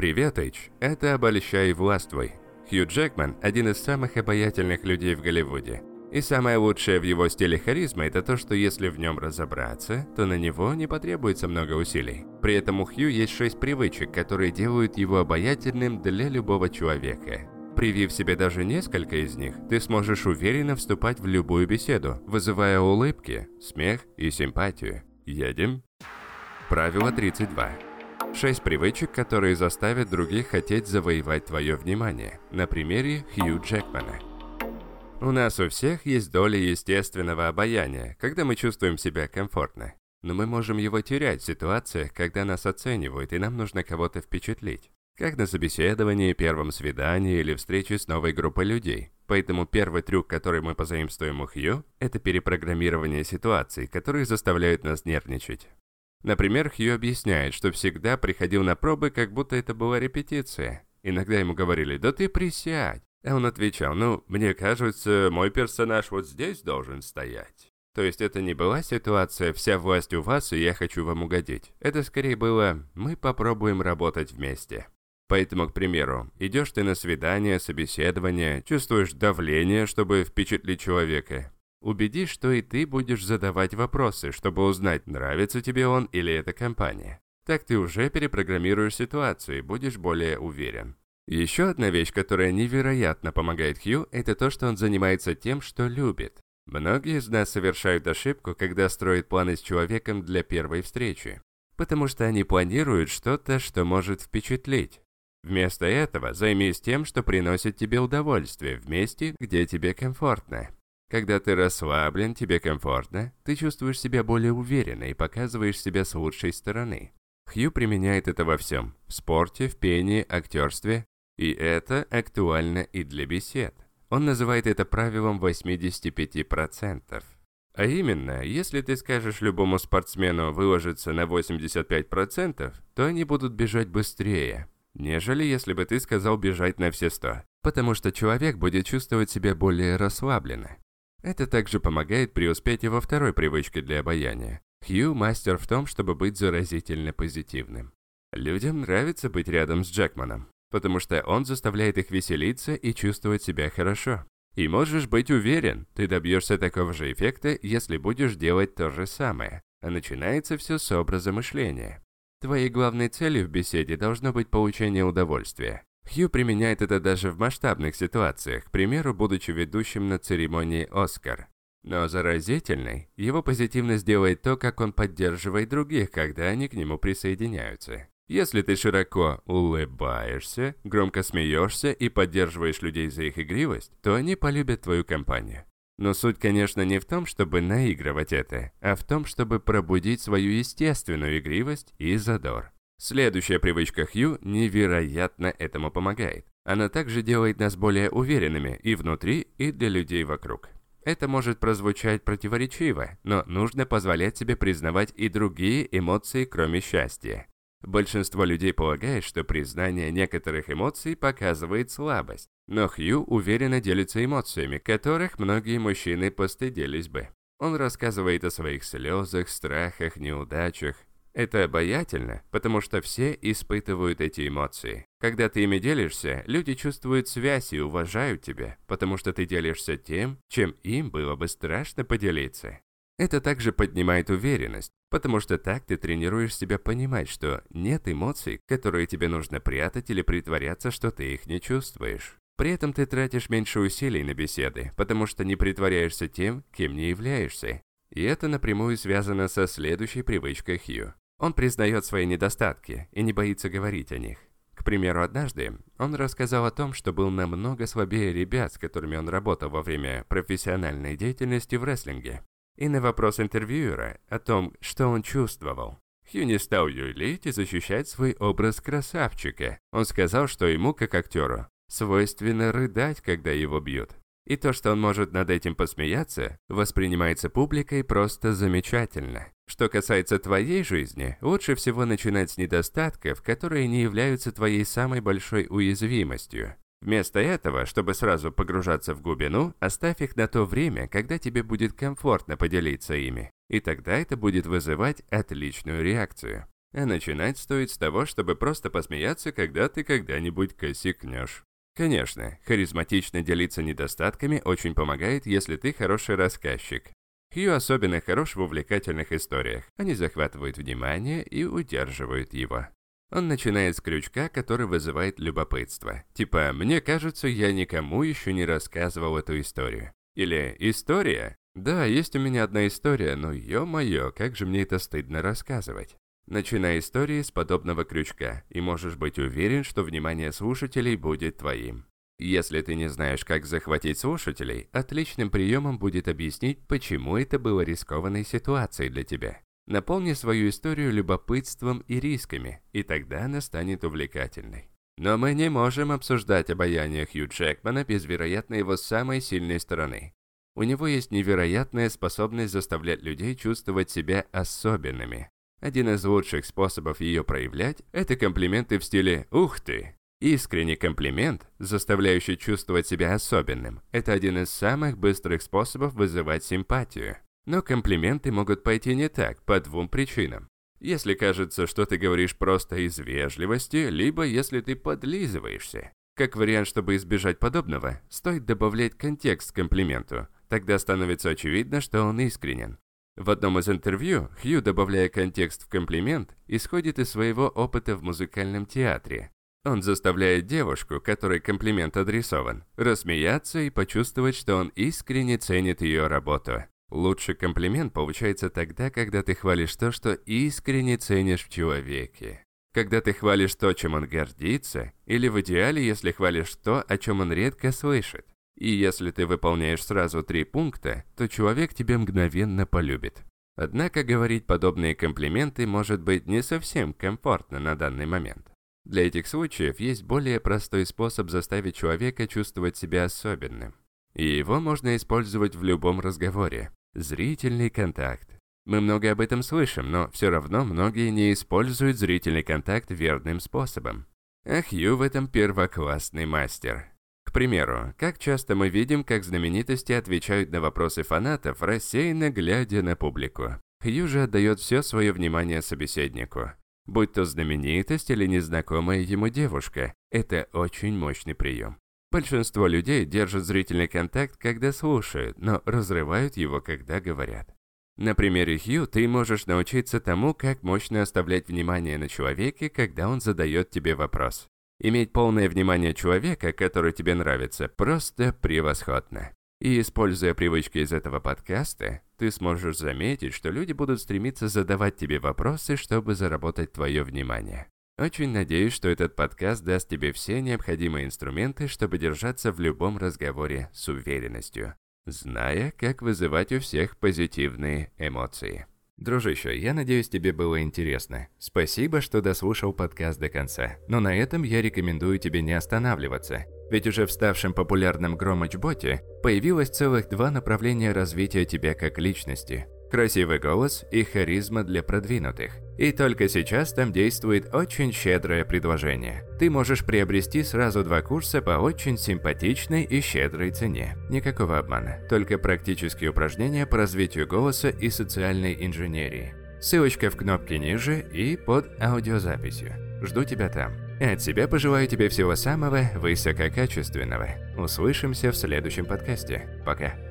Привет, Эйч. Это «Обольщай властвуй». Хью Джекман – один из самых обаятельных людей в Голливуде. И самое лучшее в его стиле харизмы – это то, что если в нем разобраться, то на него не потребуется много усилий. При этом у Хью есть шесть привычек, которые делают его обаятельным для любого человека. Привив себе даже несколько из них, ты сможешь уверенно вступать в любую беседу, вызывая улыбки, смех и симпатию. Едем? Правило 32. Шесть привычек, которые заставят других хотеть завоевать твое внимание. На примере Хью Джекмана. У нас у всех есть доля естественного обаяния, когда мы чувствуем себя комфортно. Но мы можем его терять в ситуациях, когда нас оценивают и нам нужно кого-то впечатлить. Как на собеседовании, первом свидании или встрече с новой группой людей. Поэтому первый трюк, который мы позаимствуем у Хью, это перепрограммирование ситуаций, которые заставляют нас нервничать. Например, Хью объясняет, что всегда приходил на пробы, как будто это была репетиция. Иногда ему говорили «Да ты присядь!» А он отвечал, ну, мне кажется, мой персонаж вот здесь должен стоять. То есть это не была ситуация «вся власть у вас, и я хочу вам угодить». Это скорее было «мы попробуем работать вместе». Поэтому, к примеру, идешь ты на свидание, собеседование, чувствуешь давление, чтобы впечатлить человека. Убедись, что и ты будешь задавать вопросы, чтобы узнать, нравится тебе он или эта компания. Так ты уже перепрограммируешь ситуацию и будешь более уверен. Еще одна вещь, которая невероятно помогает Хью, это то, что он занимается тем, что любит. Многие из нас совершают ошибку, когда строят планы с человеком для первой встречи. Потому что они планируют что-то, что может впечатлить. Вместо этого займись тем, что приносит тебе удовольствие в месте, где тебе комфортно. Когда ты расслаблен, тебе комфортно, ты чувствуешь себя более уверенно и показываешь себя с лучшей стороны. Хью применяет это во всем – в спорте, в пении, актерстве, и это актуально и для бесед. Он называет это правилом 85%. А именно, если ты скажешь любому спортсмену выложиться на 85%, то они будут бежать быстрее, нежели если бы ты сказал бежать на все 100, потому что человек будет чувствовать себя более расслабленно. Это также помогает преуспеть и во второй привычке для обаяния. Хью – мастер в том, чтобы быть заразительно позитивным. Людям нравится быть рядом с Джекманом потому что он заставляет их веселиться и чувствовать себя хорошо. И можешь быть уверен, ты добьешься такого же эффекта, если будешь делать то же самое. А начинается все с образа мышления. Твоей главной целью в беседе должно быть получение удовольствия. Хью применяет это даже в масштабных ситуациях, к примеру, будучи ведущим на церемонии «Оскар». Но заразительной его позитивность делает то, как он поддерживает других, когда они к нему присоединяются. Если ты широко улыбаешься, громко смеешься и поддерживаешь людей за их игривость, то они полюбят твою компанию. Но суть, конечно, не в том, чтобы наигрывать это, а в том, чтобы пробудить свою естественную игривость и задор. Следующая привычка Хью невероятно этому помогает. Она также делает нас более уверенными и внутри, и для людей вокруг. Это может прозвучать противоречиво, но нужно позволять себе признавать и другие эмоции, кроме счастья. Большинство людей полагает, что признание некоторых эмоций показывает слабость, но Хью уверенно делится эмоциями, которых многие мужчины постыдились бы. Он рассказывает о своих слезах, страхах, неудачах. Это обаятельно, потому что все испытывают эти эмоции. Когда ты ими делишься, люди чувствуют связь и уважают тебя, потому что ты делишься тем, чем им было бы страшно поделиться. Это также поднимает уверенность, потому что так ты тренируешь себя понимать, что нет эмоций, которые тебе нужно прятать или притворяться, что ты их не чувствуешь. При этом ты тратишь меньше усилий на беседы, потому что не притворяешься тем, кем не являешься. И это напрямую связано со следующей привычкой Хью. Он признает свои недостатки и не боится говорить о них. К примеру, однажды он рассказал о том, что был намного слабее ребят, с которыми он работал во время профессиональной деятельности в рестлинге. И на вопрос интервьюера о том, что он чувствовал, Хью не стал юлить и защищать свой образ красавчика. Он сказал, что ему, как актеру, свойственно рыдать, когда его бьют. И то, что он может над этим посмеяться, воспринимается публикой просто замечательно. Что касается твоей жизни, лучше всего начинать с недостатков, которые не являются твоей самой большой уязвимостью. Вместо этого, чтобы сразу погружаться в глубину, оставь их на то время, когда тебе будет комфортно поделиться ими. И тогда это будет вызывать отличную реакцию. А начинать стоит с того, чтобы просто посмеяться, когда ты когда-нибудь косякнешь. Конечно, харизматично делиться недостатками очень помогает, если ты хороший рассказчик. Хью особенно хорош в увлекательных историях. Они захватывают внимание и удерживают его. Он начинает с крючка, который вызывает любопытство. Типа «Мне кажется, я никому еще не рассказывал эту историю». Или «История? Да, есть у меня одна история, но ё-моё, как же мне это стыдно рассказывать». Начинай истории с подобного крючка, и можешь быть уверен, что внимание слушателей будет твоим. Если ты не знаешь, как захватить слушателей, отличным приемом будет объяснить, почему это было рискованной ситуацией для тебя. Наполни свою историю любопытством и рисками, и тогда она станет увлекательной. Но мы не можем обсуждать обаяние Хью Джекмана без вероятно его самой сильной стороны. У него есть невероятная способность заставлять людей чувствовать себя особенными. Один из лучших способов ее проявлять – это комплименты в стиле «Ух ты!». Искренний комплимент, заставляющий чувствовать себя особенным, это один из самых быстрых способов вызывать симпатию. Но комплименты могут пойти не так, по двум причинам. Если кажется, что ты говоришь просто из вежливости, либо если ты подлизываешься. Как вариант, чтобы избежать подобного, стоит добавлять контекст к комплименту. Тогда становится очевидно, что он искренен. В одном из интервью Хью, добавляя контекст в комплимент, исходит из своего опыта в музыкальном театре. Он заставляет девушку, которой комплимент адресован, рассмеяться и почувствовать, что он искренне ценит ее работу. Лучший комплимент получается тогда, когда ты хвалишь то, что искренне ценишь в человеке. Когда ты хвалишь то, чем он гордится, или в идеале, если хвалишь то, о чем он редко слышит. И если ты выполняешь сразу три пункта, то человек тебя мгновенно полюбит. Однако говорить подобные комплименты может быть не совсем комфортно на данный момент. Для этих случаев есть более простой способ заставить человека чувствовать себя особенным. И его можно использовать в любом разговоре. Зрительный контакт. Мы много об этом слышим, но все равно многие не используют зрительный контакт верным способом. А Хью в этом первоклассный мастер. К примеру, как часто мы видим, как знаменитости отвечают на вопросы фанатов, рассеянно глядя на публику. Хью же отдает все свое внимание собеседнику. Будь то знаменитость или незнакомая ему девушка, это очень мощный прием. Большинство людей держат зрительный контакт, когда слушают, но разрывают его, когда говорят. На примере Хью ты можешь научиться тому, как мощно оставлять внимание на человеке, когда он задает тебе вопрос. Иметь полное внимание человека, который тебе нравится, просто превосходно. И используя привычки из этого подкаста, ты сможешь заметить, что люди будут стремиться задавать тебе вопросы, чтобы заработать твое внимание. Очень надеюсь, что этот подкаст даст тебе все необходимые инструменты, чтобы держаться в любом разговоре с уверенностью, зная, как вызывать у всех позитивные эмоции. Дружище, я надеюсь, тебе было интересно. Спасибо, что дослушал подкаст до конца. Но на этом я рекомендую тебе не останавливаться. Ведь уже в ставшем популярном Громыч-боте появилось целых два направления развития тебя как личности – красивый голос и харизма для продвинутых. И только сейчас там действует очень щедрое предложение. Ты можешь приобрести сразу два курса по очень симпатичной и щедрой цене. Никакого обмана, только практические упражнения по развитию голоса и социальной инженерии. Ссылочка в кнопке ниже и под аудиозаписью. Жду тебя там. От себя пожелаю тебе всего самого высококачественного. Услышимся в следующем подкасте. Пока.